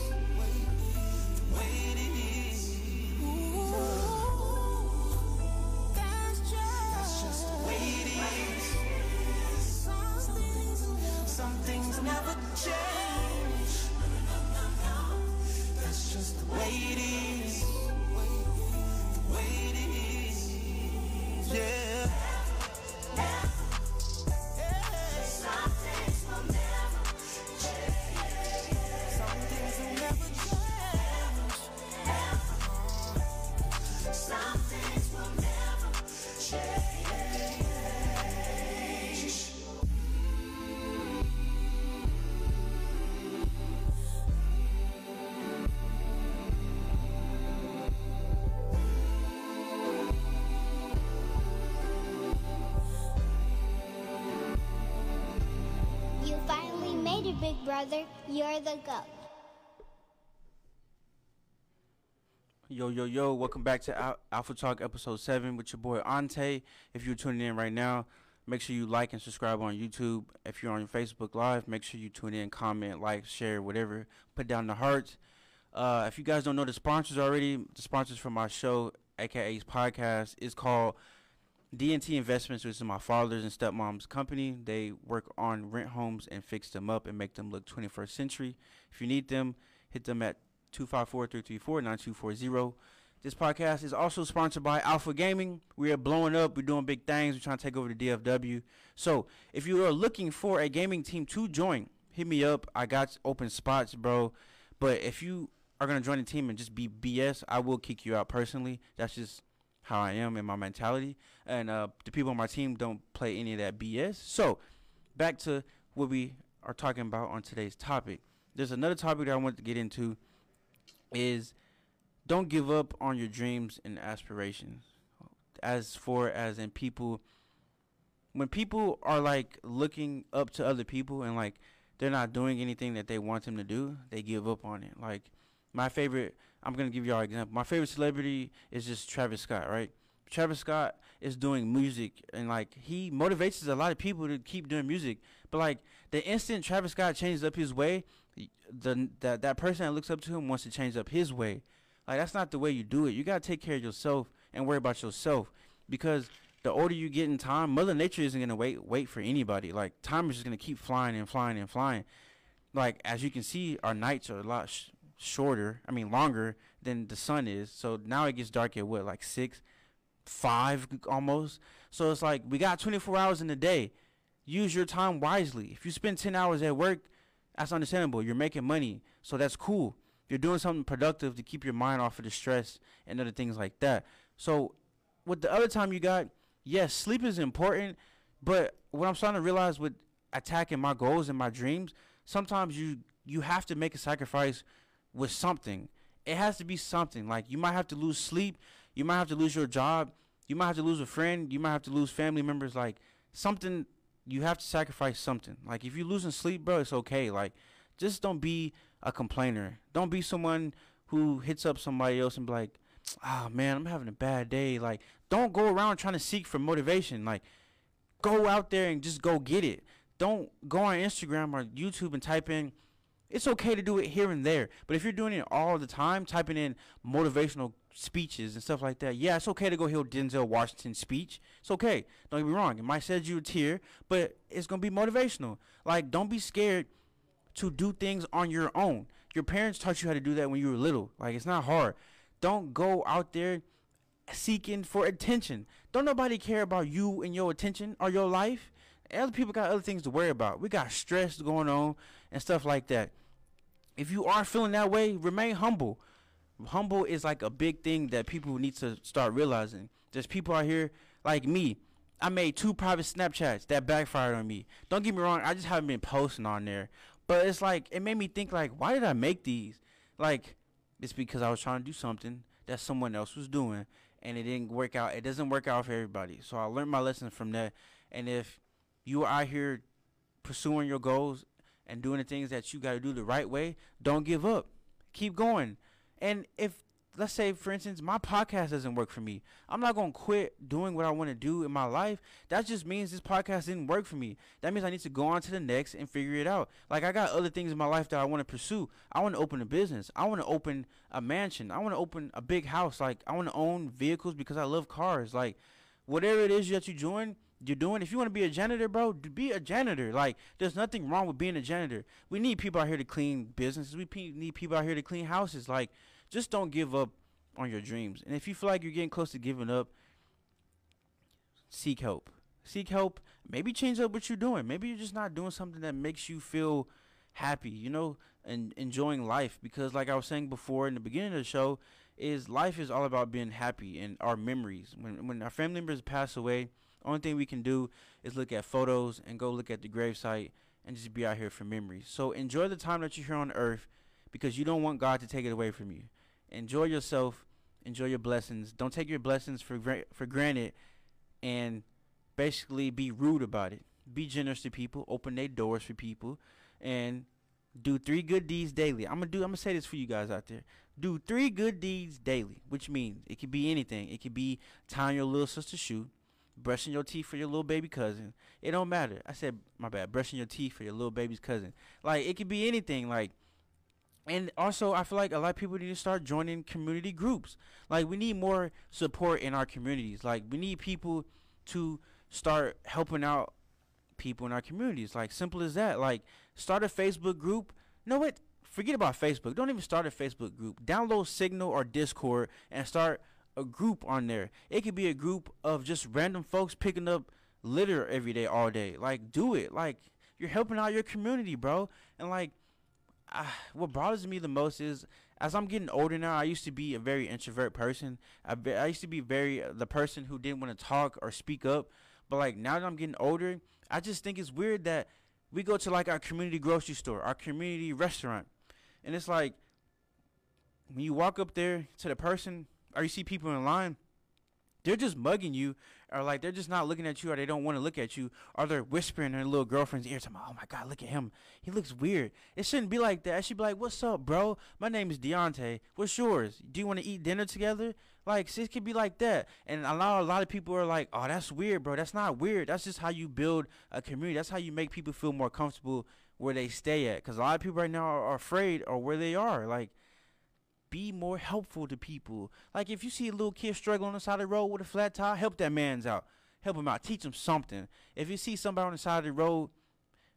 Brother. You're the GOAT. Yo, yo, yo, welcome back to Al- Alpha Talk episode 7 with your boy Ante. If you're tuning in right now, make sure you like and subscribe on YouTube. If you're on Facebook Live, make sure you tune in, comment, like, share, whatever. Put down the hearts. Uh, if you guys don't know the sponsors already, the sponsors for my show, aka podcast, is called DNT Investments, which is my father's and stepmom's company. They work on rent homes and fix them up and make them look 21st century. If you need them, hit them at 254-334-9240. This podcast is also sponsored by Alpha Gaming. We are blowing up. We're doing big things. We're trying to take over the DFW. So if you are looking for a gaming team to join, hit me up. I got open spots, bro. But if you are gonna join the team and just be BS, I will kick you out personally. That's just how I am in my mentality. And uh, the people on my team don't play any of that BS. So back to what we are talking about on today's topic. There's another topic that I want to get into is don't give up on your dreams and aspirations. As for as in people when people are like looking up to other people and like they're not doing anything that they want them to do, they give up on it. Like my favorite I'm gonna give y'all an example. My favorite celebrity is just Travis Scott, right? Travis Scott is doing music and like he motivates a lot of people to keep doing music. But like the instant Travis Scott changes up his way, the that that person that looks up to him wants to change up his way. Like that's not the way you do it. You gotta take care of yourself and worry about yourself because the older you get in time, Mother Nature isn't gonna wait wait for anybody. Like time is just gonna keep flying and flying and flying. Like as you can see, our nights are a lot sh- shorter. I mean longer than the sun is. So now it gets dark at what like six, five almost. So it's like we got 24 hours in the day. Use your time wisely. If you spend 10 hours at work, that's understandable. You're making money, so that's cool. You're doing something productive to keep your mind off of the stress and other things like that. So, with the other time you got, yes, sleep is important, but what I'm starting to realize with attacking my goals and my dreams, sometimes you you have to make a sacrifice with something. It has to be something. Like you might have to lose sleep, you might have to lose your job, you might have to lose a friend, you might have to lose family members. Like something, you have to sacrifice something. Like if you're losing sleep, bro, it's okay. Like just don't be a complainer. Don't be someone who hits up somebody else and be like, "Ah, man, I'm having a bad day." Like don't go around trying to seek for motivation. Like go out there and just go get it. Don't go on Instagram or YouTube and type in it's okay to do it here and there. But if you're doing it all the time, typing in motivational speeches and stuff like that, yeah, it's okay to go hear Denzel Washington's speech. It's okay. Don't get me wrong. It might shed you a tear, but it's gonna be motivational. Like, don't be scared to do things on your own. Your parents taught you how to do that when you were little. Like, it's not hard. Don't go out there seeking for attention. Don't nobody care about you and your attention or your life. Other people got other things to worry about. We got stress going on and stuff like that. If you are feeling that way, remain humble. Humble is like a big thing that people need to start realizing. There's people out here like me. I made two private Snapchats that backfired on me. Don't get me wrong, I just haven't been posting on there. But it's like it made me think like, why did I make these? Like, it's because I was trying to do something that someone else was doing and it didn't work out. It doesn't work out for everybody. So I learned my lesson from that And if you are out here pursuing your goals and doing the things that you got to do the right way, don't give up. Keep going. And if let's say for instance my podcast doesn't work for me i'm not going to quit doing what i want to do in my life. That just means this podcast didn't work for me. That means i need to go on to the next and figure it out. Like i got other things in my life that i want to pursue. I want to open a business. I want to open a mansion. I want to open a big house. Like i want to own vehicles because i love cars. Like whatever it is that you join you're doing if you want to be a janitor bro be a janitor like there's nothing wrong with being a janitor we need people out here to clean businesses we need people out here to clean houses like just don't give up on your dreams. And if you feel like you're getting close to giving up, seek help. Seek help. Maybe change up what you're doing. Maybe you're just not doing something that makes you feel happy, you know, and enjoying life. Because, like I was saying before in the beginning of the show, is life is all about being happy and our memories. When when our family members pass away, only thing we can do is look at photos and go look at the gravesite and just be out here for memories. So enjoy the time that you're here on earth because you don't want God to take it away from you. Enjoy yourself, enjoy your blessings. Don't take your blessings for for granted and basically be rude about it. Be generous to people, open their doors for people and do three good deeds daily. I'm gonna do. I'm gonna say this for you guys out there. Do three good deeds daily, which means it could be anything. It could be tying your little sister's shoe, brushing your teeth for your little baby cousin. It don't matter. I said my bad. Brushing your teeth for your little baby's cousin. Like it could be anything. Like, and also I feel like a lot of people need to start joining community groups. Like we need more support in our communities. Like we need people to start helping out people in our communities. Like simple as that. Like start a Facebook group. No what? Forget about Facebook. Don't even start a Facebook group. Download Signal or Discord and start a group on there. It could be a group of just random folks picking up litter every day, all day. Like do it. Like you're helping out your community, bro. And like, uh, what bothers me the most is as I'm getting older now. I used to be a very introvert person. I, I used to be very uh, the person who didn't want to talk or speak up. But like now that I'm getting older, I just think it's weird that we go to like our community grocery store, our community restaurant, and it's like when you walk up there to the person or you see people in line, they're just mugging you, or like they're just not looking at you, or they don't want to look at you, or they're whispering in their little girlfriend's ear, talking, "Oh my God, look at him, he looks weird." It shouldn't be like that. It should be like, "What's up, bro? My name is Deontay. What's yours? Do you want to eat dinner together?" Like, it could be like that. And a lot, a lot of people are like, "Oh, that's weird, bro. That's not weird. That's just how you build a community. That's how you make people feel more comfortable where they stay at. Because a lot of people right now are, afraid or where they are. Like, be more helpful to people. Like if you see a little kid struggling on the side of the road with a flat tire, help that man's out. Help him out. Teach him something. If you see somebody on the side of the road,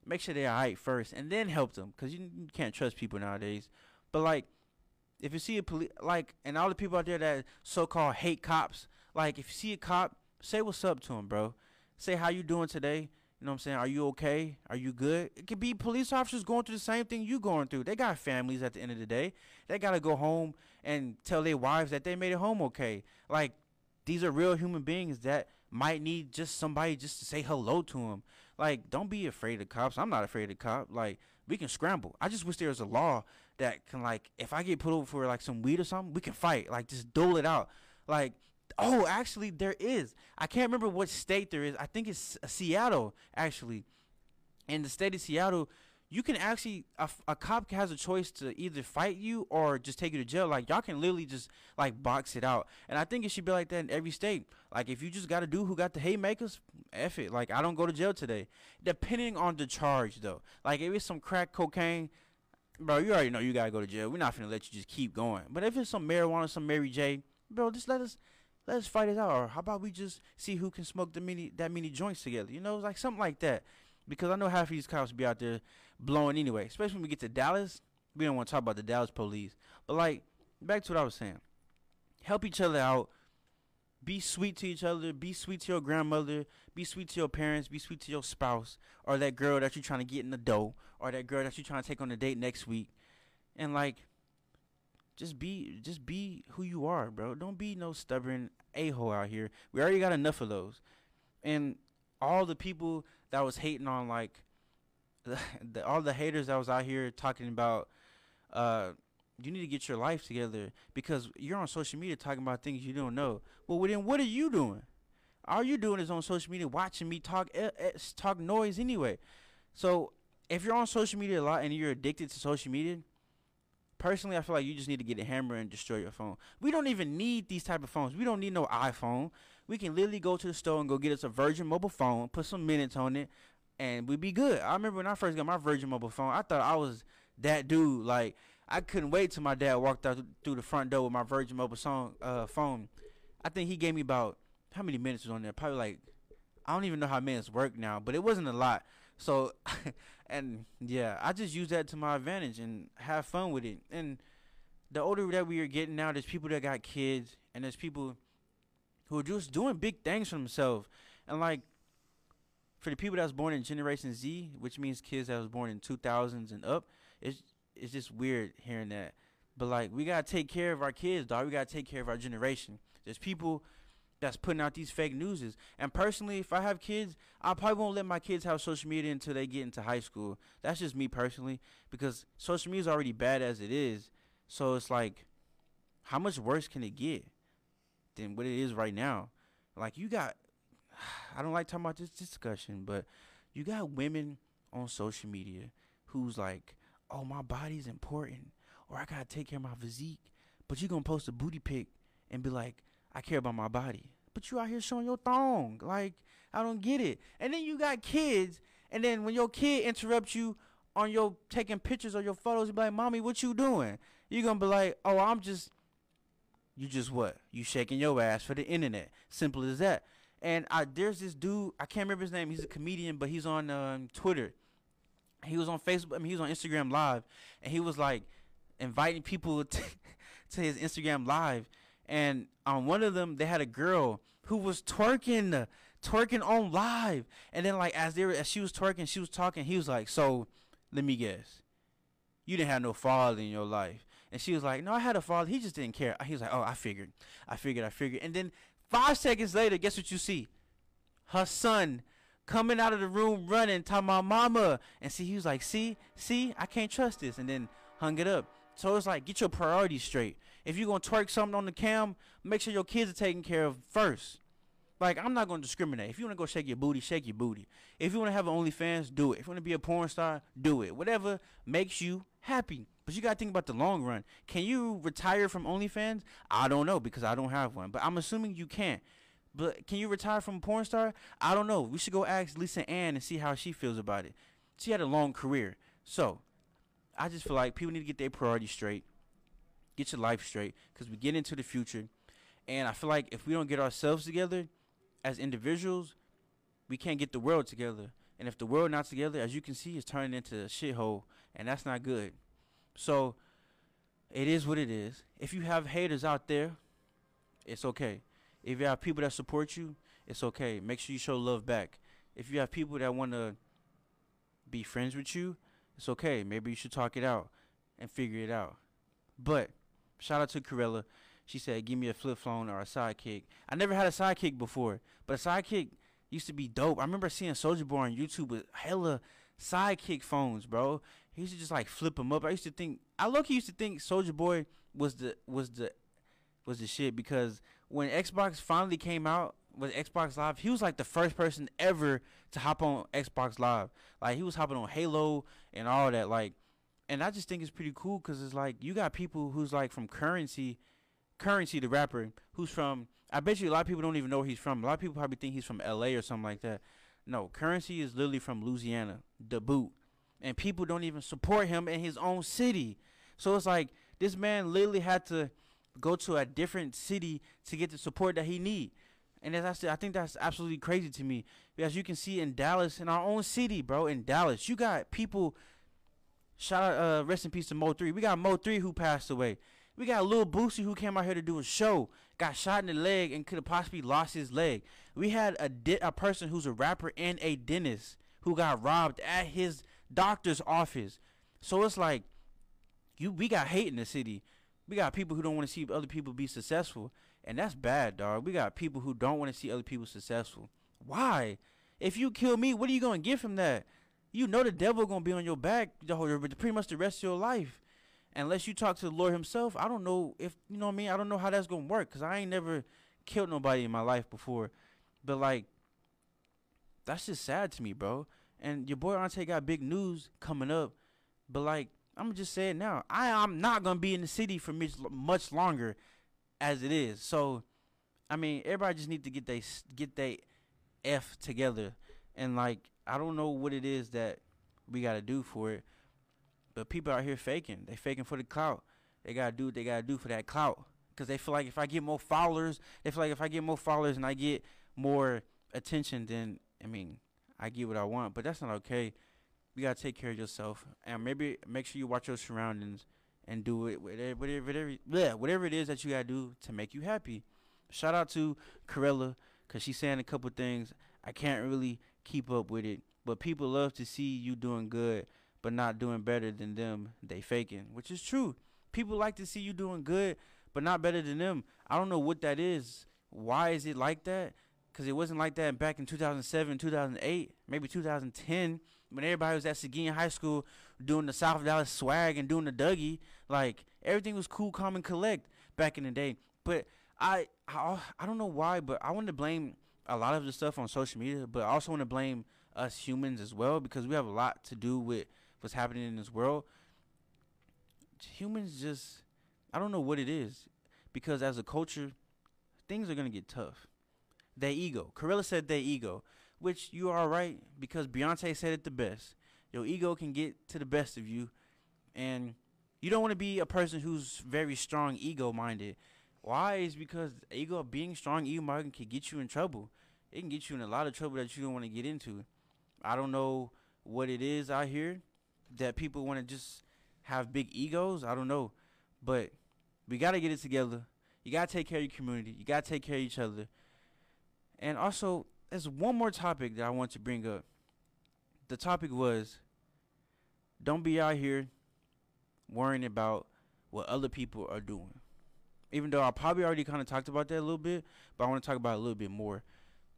make sure they're alright first, and then help them, cause you, you can't trust people nowadays. But like, if you see a police, like, and all the people out there that so-called hate cops, like if you see a cop, say what's up to him, bro. Say how you doing today. You know what I'm saying? Are you okay? Are you good? It could be police officers going through the same thing you going through. They got families at the end of the day. They gotta go home and tell their wives that they made it home okay. Like these are real human beings that might need just somebody just to say hello to them. Like don't be afraid of cops. I'm not afraid of cops. Like we can scramble. I just wish there was a law that can like if I get put over for like some weed or something, we can fight. Like just dole it out. Like Oh, actually, there is. I can't remember what state there is. I think it's uh, Seattle, actually. In the state of Seattle, you can actually a, a cop has a choice to either fight you or just take you to jail. Like y'all can literally just like box it out. And I think it should be like that in every state. Like if you just got a dude who got the haymakers, f it. Like I don't go to jail today. Depending on the charge though. Like if it's some crack cocaine, bro, you already know you gotta go to jail. We're not gonna let you just keep going. But if it's some marijuana, some Mary J, bro, just let us let's fight it out. Or how about we just see who can smoke the many that many joints together? You know, like something like that. Because I know half of these cops be out there blowing anyway. Especially when we get to Dallas. We don't want to talk about the Dallas police. But like, back to what I was saying. Help each other out. Be sweet to each other. Be sweet to your grandmother. Be sweet to your parents. Be sweet to your spouse. Or that girl that you're trying to get in the dough. Or that girl that you're trying to take on a date next week. And like, just be just be who you are, bro. Don't be no stubborn a hole out here. We already got enough of those. And all the people that was hating on like the, the all the haters that was out here talking about uh you need to get your life together because you're on social media talking about things you don't know. Well, then what are you doing? All you're doing is on social media watching me talk eh, eh, talk noise anyway. So if you're on social media a lot and you're addicted to social media, personally, I feel like you just need to get a hammer and destroy your phone. We don't even need these type of phones. We don't need no iPhone. We can literally go to the store and go get us a Virgin mobile phone, put some minutes on it, and we'd be good. I remember when I first got my Virgin mobile phone, I thought I was that dude. Like I couldn't wait till my dad walked out through the front door with my Virgin mobile song, uh, phone. I think he gave me about how many minutes was on there? Probably like I don't even know how minutes work now, but it wasn't a lot. So, and yeah, I just use that to my advantage and have fun with it. And the older that we are getting now, there's people that got kids, and there's people who are just doing big things for themselves. And like for the people that was born in Generation Z, which means kids that was born in 2000s and up, it's it's just weird hearing that. But like we gotta take care of our kids, dog. We gotta take care of our generation. There's people that's putting out these fake newses. And personally, if I have kids, I probably won't let my kids have social media until they get into high school. That's just me personally, because social media is already bad as it is. So it's like, how much worse can it get than what it is right now? Like you got, I don't like talking about this discussion, but you got women on social media who's like, oh, my body's important, or I gotta take care of my physique. But you gonna post a booty pic and be like, I care about my body. But you out here showing your thong. Like, I don't get it. And then you got kids, and then when your kid interrupts you on your taking pictures or your photos, you be like, Mommy, what you doing? You're gonna be like, Oh, I'm just you just what? You shaking your ass for the internet. Simple as that. And I there's this dude, I can't remember his name, he's a comedian, but he's on um, Twitter. He was on Facebook, I mean he was on Instagram live, and he was like inviting people to, to his Instagram live and on one of them they had a girl who was twerking twerking on live. And then like as they were as she was twerking she was talking he was like so let me guess. You didn't have no father in your life. And she was like no i had a father. He just didn't care. He was like oh i figured. I figured i figured. And then five seconds later guess what you see? Her son coming out of the room running talking about mama. And see he was like see see i can't trust this. And then hung it up. So it's like get your priorities straight if you're gonna twerk something on the cam, make sure your kids are taken care of first. Like I'm not gonna discriminate. If you wanna go shake your booty, shake your booty. If you wanna have an OnlyFans, do it. If you wanna be a porn star, do it. Whatever makes you happy. But you gotta think about the long run. Can you retire from OnlyFans? I don't know because I don't have one. But I'm assuming you can. But can you retire from porn star? I don't know. We should go ask Lisa Ann and see how she feels about it. She had a long career. So I just feel like people need to get their priorities straight get your life straight because we get into the future. And I feel like if we don't get ourselves together as individuals, we can't get the world together. And if the world not together, as you can see, it's turning into a shithole, and that's not good. So it is what it is. If you have haters out there, it's okay. If you have people that support you, it's okay. Make sure you show love back. If you have people that want to be friends with you, it's okay. Maybe you should talk it out and figure it out. But Shout out to Corella. She said, "Give me a flip phone or a sidekick." I never had a sidekick before, but a sidekick used to be dope. I remember seeing Soulja Boy on YouTube with hella sidekick phones, bro. He used to just like flip them up. I used to think I look. He used to think Soulja Boy was the was the was the shit because when Xbox finally came out with Xbox Live, he was like the first person ever to hop on Xbox Live. Like he was hopping on Halo and all that. Like and I just think it's pretty cool because it's like you got people who's like from Currency, Currency the rapper, who's from. I bet you a lot of people don't even know where he's from. A lot of people probably think he's from L.A. or something like that. No, Currency is literally from Louisiana, the boot, and people don't even support him in his own city. So it's like this man literally had to go to a different city to get the support that he need. And as I said, I think that's absolutely crazy to me. Because you can see in Dallas, in our own city, bro, in Dallas, you got people Shout out, uh, rest in peace to Mo three. We got Mo three who passed away. We got Lil Boosie who came out here to do a show, got shot in the leg and could have possibly lost his leg. We had a di- a person who's a rapper and a dentist who got robbed at his doctor's office. So it's like, you we got hate in the city. We got people who don't want to see other people be successful, and that's bad, dog. We got people who don't want to see other people successful. Why? If you kill me, what are you gonna get from that? You know the devil gonna be on your back the whole pretty much the rest of your life. Unless you talk to the Lord Himself, I don't know if you know what I mean. I don't know how that's gonna work because I ain't never killed nobody in my life before. But like, that's just sad to me, bro. And your boy Ante got big news coming up. But like, I'm just saying now. I am not gonna be in the city for much much longer, as it is. So, I mean, everybody just need to get they get they f together. And like, I don't know what it is that we gotta do for it. But people out here faking. They faking for the clout. They gotta do what they gotta do for that clout. Cause they feel like if I get more followers, they feel like if I get more followers and I get more attention, then I mean, I get what I want. But that's not okay. You gotta take care of yourself, and maybe make sure you watch your surroundings and do it whatever whatever whatever, yeah, whatever it is that you gotta do to make you happy. Shout out to Corella, cause she's saying a couple things. I can't really keep up with it, but people love to see you doing good, but not doing better than them. They faking, which is true. People like to see you doing good, but not better than them. I don't know what that is. Why is it like that? Because it wasn't like that back in 2007, 2008, maybe 2010, when everybody was at Seguin High School doing the South Dallas swag and doing the Dougie. Like, everything was cool, calm, and collect back in the day. But I, I, I don't know why, but I want to blame a lot of the stuff on social media, but I also want to blame us humans as well because we have a lot to do with what's happening in this world. Humans just I don't know what it is because as a culture, things are gonna get tough. Their ego. Corella said their ego, which you are right because Beyonce said it the best. Your ego can get to the best of you, and you don't want to be a person who's very strong ego minded. Why is because ego being strong ego minded can get you in trouble. It can get you in a lot of trouble that you don't want to get into. I don't know what it is out here that people want to just have big egos. I don't know, but we got to get it together. You got to take care of your community. You got to take care of each other. And also, there's one more topic that I want to bring up. The topic was don't be out here worrying about what other people are doing. Even though I probably already kind of talked about that a little bit, but I want to talk about a little bit more.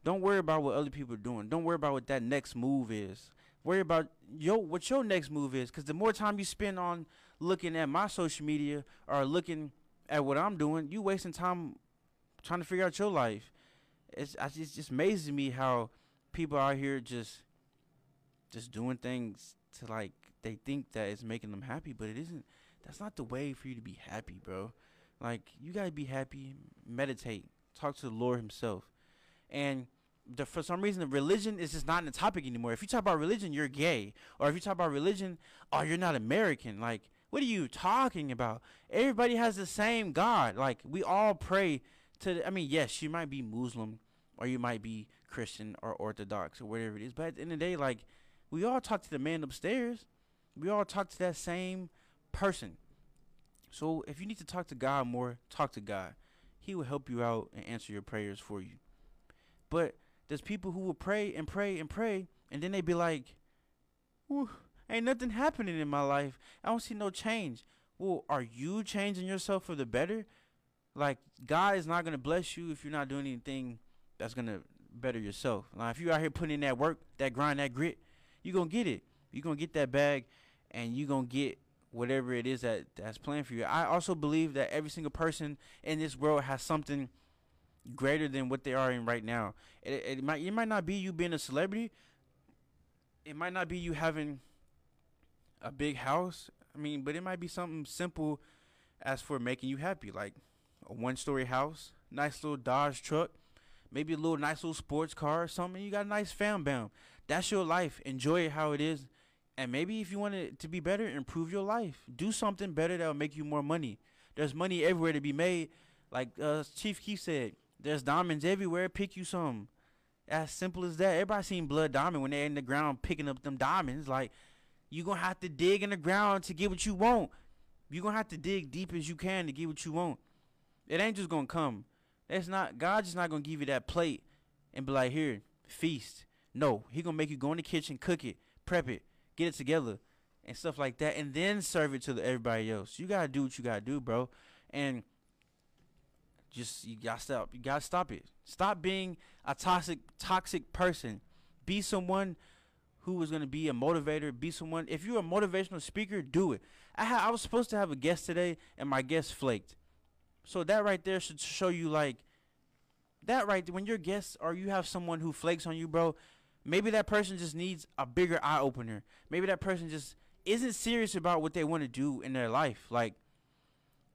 Don't worry about what other people are doing. Don't worry about what that next move is. Worry about yo what your next move is, because the more time you spend on looking at my social media or looking at what I'm doing, you wasting time trying to figure out your life. It's I just just amazes me how people out here just just doing things to like they think that it's making them happy, but it isn't. That's not the way for you to be happy, bro. Like you gotta be happy, meditate, talk to the Lord Himself, and the, for some reason, religion is just not in the topic anymore. If you talk about religion, you're gay, or if you talk about religion, oh, you're not American. Like what are you talking about? Everybody has the same God. Like we all pray to. I mean, yes, you might be Muslim or you might be Christian or Orthodox or whatever it is, but at the end of the day, like we all talk to the man upstairs. We all talk to that same person. So if you need to talk to God more, talk to God. He will help you out and answer your prayers for you. But there's people who will pray and pray and pray, and then they be like, Ain't nothing happening in my life. I don't see no change. Well, are you changing yourself for the better? Like God is not gonna bless you if you're not doing anything that's gonna better yourself. Now, if you're out here putting in that work, that grind, that grit, you're gonna get it. You're gonna get that bag, and you're gonna get whatever it is that that's planned for you. I also believe that every single person in this world has something greater than what they are in right now. It, it might it might not be you being a celebrity. It might not be you having a big house. I mean, but it might be something simple as for making you happy, like a one story house, nice little Dodge truck, maybe a little nice little sports car or something. You got a nice fam bam. That's your life. Enjoy it how it is. And maybe if you want it to be better, improve your life. Do something better that will make you more money. There's money everywhere to be made. Like uh, Chief Keef said, there's diamonds everywhere. Pick you some. As simple as that. Everybody seen Blood Diamond when they're in the ground picking up them diamonds. Like you're to have to dig in the ground to get what you want. You're to have to dig deep as you can to get what you want. It ain't just to come. That's not, God's just not to give you that plate and be like, here, feast. No, he to make you go in the kitchen, cook it, prep it, get it together and stuff like that and then serve it to the, everybody else. You got to do what you got to do, bro. And just you got to stop. You got to stop it. Stop being a toxic toxic person. Be someone who is to be a motivator, be someone. If you're a motivational speaker, do it. I ha- I was supposed to have a guest today, and my guest flaked. So that right there should show you like that right when you're guests or you have someone who flakes on you, bro, maybe that person just needs a bigger eye opener. Maybe that person just isn't serious about what they want to do in their life. Like,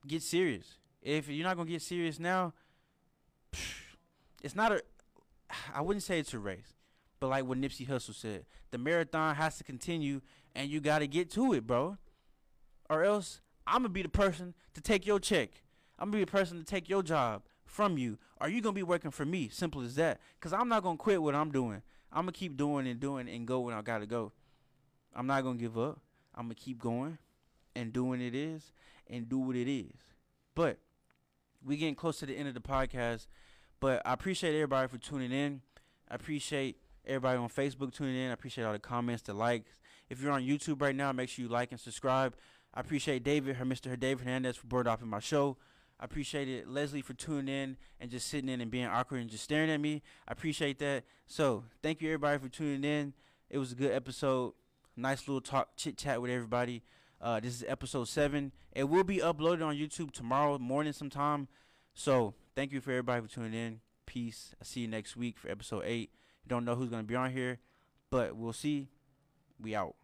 get serious. If you're not gonna get serious now, it's not a. I wouldn't say it's a race, but like what Nipsey Hussle said, the marathon has to continue, and you got to get to it, bro. Or else I'm gonna be the person to take your check. I'm gonna be the person to take your job from you. Are you gonna be working for me? Simple as that. Cause I'm not gonna quit what I'm doing. I'm gonna keep doing and doing and go when I gotta go. I'm not gonna give up. I'm gonna keep going and doing it is and do what it is. But we getting close to the end of the podcast. But I appreciate everybody for tuning in. I appreciate everybody on Facebook tuning in. I appreciate all the comments, the likes. If you're on YouTube right now, make sure you like and subscribe. I appreciate David, her Mr. David Hernandez for board off in my show. I appreciate it, Leslie, for tuning in and just sitting in and being awkward and just staring at me. I appreciate that. So thank you everybody for tuning in. It was a good episode. Nice little talk, chit chat with everybody. Uh, this is episode seven. It will be uploaded on YouTube tomorrow morning sometime. So thank you for everybody for tuning in. Peace. I see you next week for episode eight. You don't know who's gonna be on here, but we'll see. We out.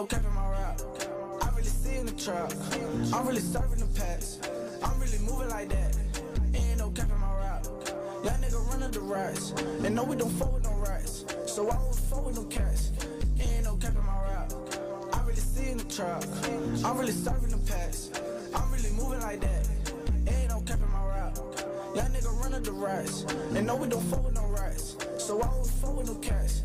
No cap in my rap. I really see in the trap. I'm really serving the packs. I'm really moving like that. Ain't no cap in my rap. Young nigga running the rats. And no, we don't fuck with no rats. So I don't fuck with no cats. Ain't no cap in my rap. I really see in the trap. I'm really serving the packs. I'm really moving like that. Ain't no cap in my rap. Young nigga running the rats. And no, we don't fuck with no rats. So I don't fuck with no cats.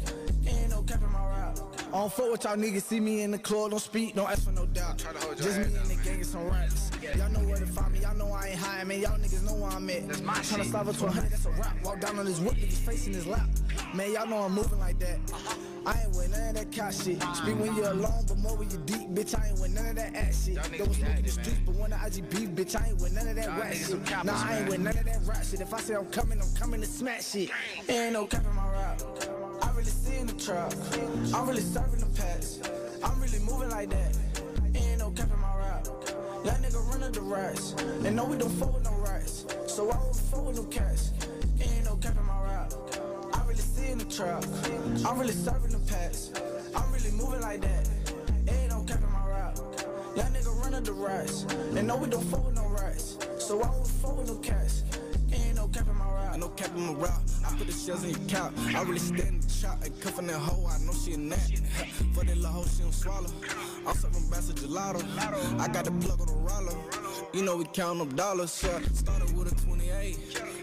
Don't fuck with y'all niggas, see me in the club, don't speak, don't ask for no doubt. Just me and the gang and some rats. Y'all know where to find me, y'all know I ain't high, man. Y'all niggas know where I'm at. That's my Tryna slide up to a hundred, that's a rap. Walk down on this whip, niggas face in his lap. Man, y'all know I'm moving like that. I ain't with none of that cow shit. Speak when you're alone, but more when you're deep, bitch. I ain't with none of that ass shit. Don't smoke in the streets, but when the IGB, bitch, I ain't with none of that rap shit. Nah, I ain't with none of that rap shit. If I say I'm coming, I'm coming to smash shit. Ain't no cap in my rap. Trap. I'm really serving the packs. I'm really moving like that. Ain't no cap in my rap. Young nigga running the rats. And no, we don't fuck with no rats. So I don't fuck with no cats. Ain't no cap in my rap. I really see in the trap. I'm really serving the packs. I'm really moving like that. Ain't no cap in my rap. Young nigga running the rats. And no, we don't fuck with no rats. So I don't fuck with no cats. Cap in my rap. No cap in my rap. I put the shells in your cap. I really stand in the shot and cuffing that hoe. I know she a nat. For that little hoe, she don't swallow. I'm serving bass of gelato. I got the plug on the roller. You know we count up dollars. Yeah. Started with a 28.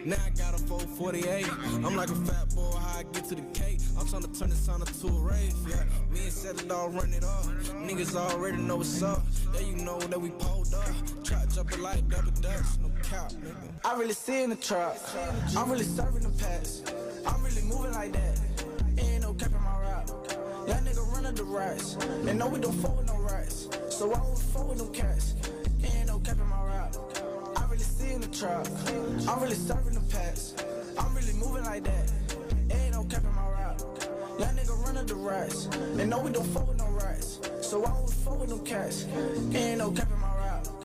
Now I got a 448. I'm like a fat boy, how I get to the cake. I'm trying to turn this on into a rave. Yeah. Me and Set it all run it up. Niggas already know what's up. Yeah, you know that we pulled up. Trap jumping like double dutch. No cap, nigga. I really see in the trap. I'm really serving the packs. I'm really moving like that. Ain't no cap in my rap. Young nigga running the rats. And no, we don't fuck with no rats. So I don't fuck with no cats. Ain't no cap in my rap. I really see in the trap. I'm really serving the packs. I'm really moving like that. Ain't no cap in my rap. Young nigga running the rats. And no, we don't fuck with no rats. So I don't fuck with no cats. Ain't no cap in